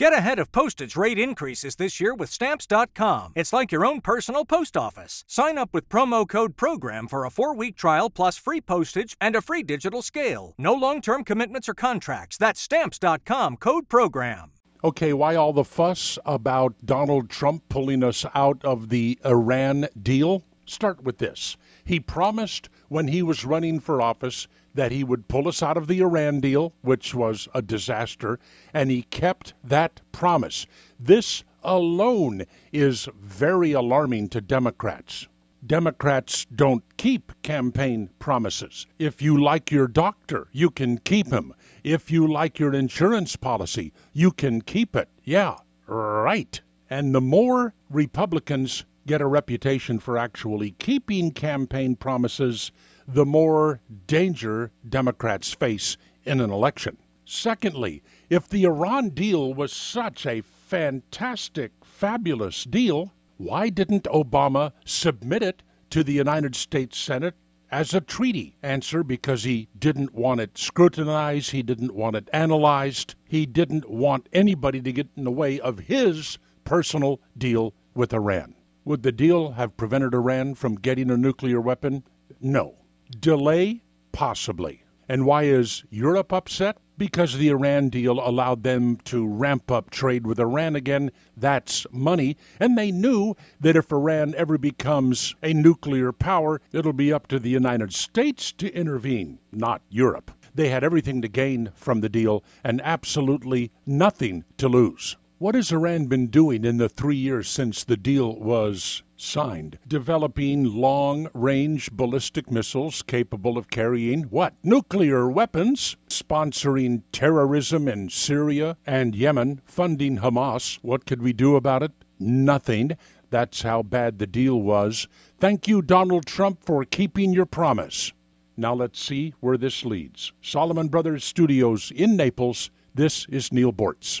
Get ahead of postage rate increases this year with Stamps.com. It's like your own personal post office. Sign up with promo code PROGRAM for a four week trial plus free postage and a free digital scale. No long term commitments or contracts. That's Stamps.com code PROGRAM. Okay, why all the fuss about Donald Trump pulling us out of the Iran deal? Start with this. He promised when he was running for office that he would pull us out of the Iran deal, which was a disaster, and he kept that promise. This alone is very alarming to Democrats. Democrats don't keep campaign promises. If you like your doctor, you can keep him. If you like your insurance policy, you can keep it. Yeah, right. And the more Republicans get a reputation for actually keeping campaign promises, the more danger Democrats face in an election. Secondly, if the Iran deal was such a fantastic, fabulous deal, why didn't Obama submit it to the United States Senate as a treaty? Answer because he didn't want it scrutinized, he didn't want it analyzed, he didn't want anybody to get in the way of his personal deal with Iran. Would the deal have prevented Iran from getting a nuclear weapon? No. Delay? Possibly. And why is Europe upset? Because the Iran deal allowed them to ramp up trade with Iran again. That's money. And they knew that if Iran ever becomes a nuclear power, it'll be up to the United States to intervene, not Europe. They had everything to gain from the deal and absolutely nothing to lose. What has Iran been doing in the three years since the deal was signed? Developing long range ballistic missiles capable of carrying what? Nuclear weapons, sponsoring terrorism in Syria and Yemen, funding Hamas. What could we do about it? Nothing. That's how bad the deal was. Thank you, Donald Trump, for keeping your promise. Now let's see where this leads. Solomon Brothers Studios in Naples. This is Neal Boortz.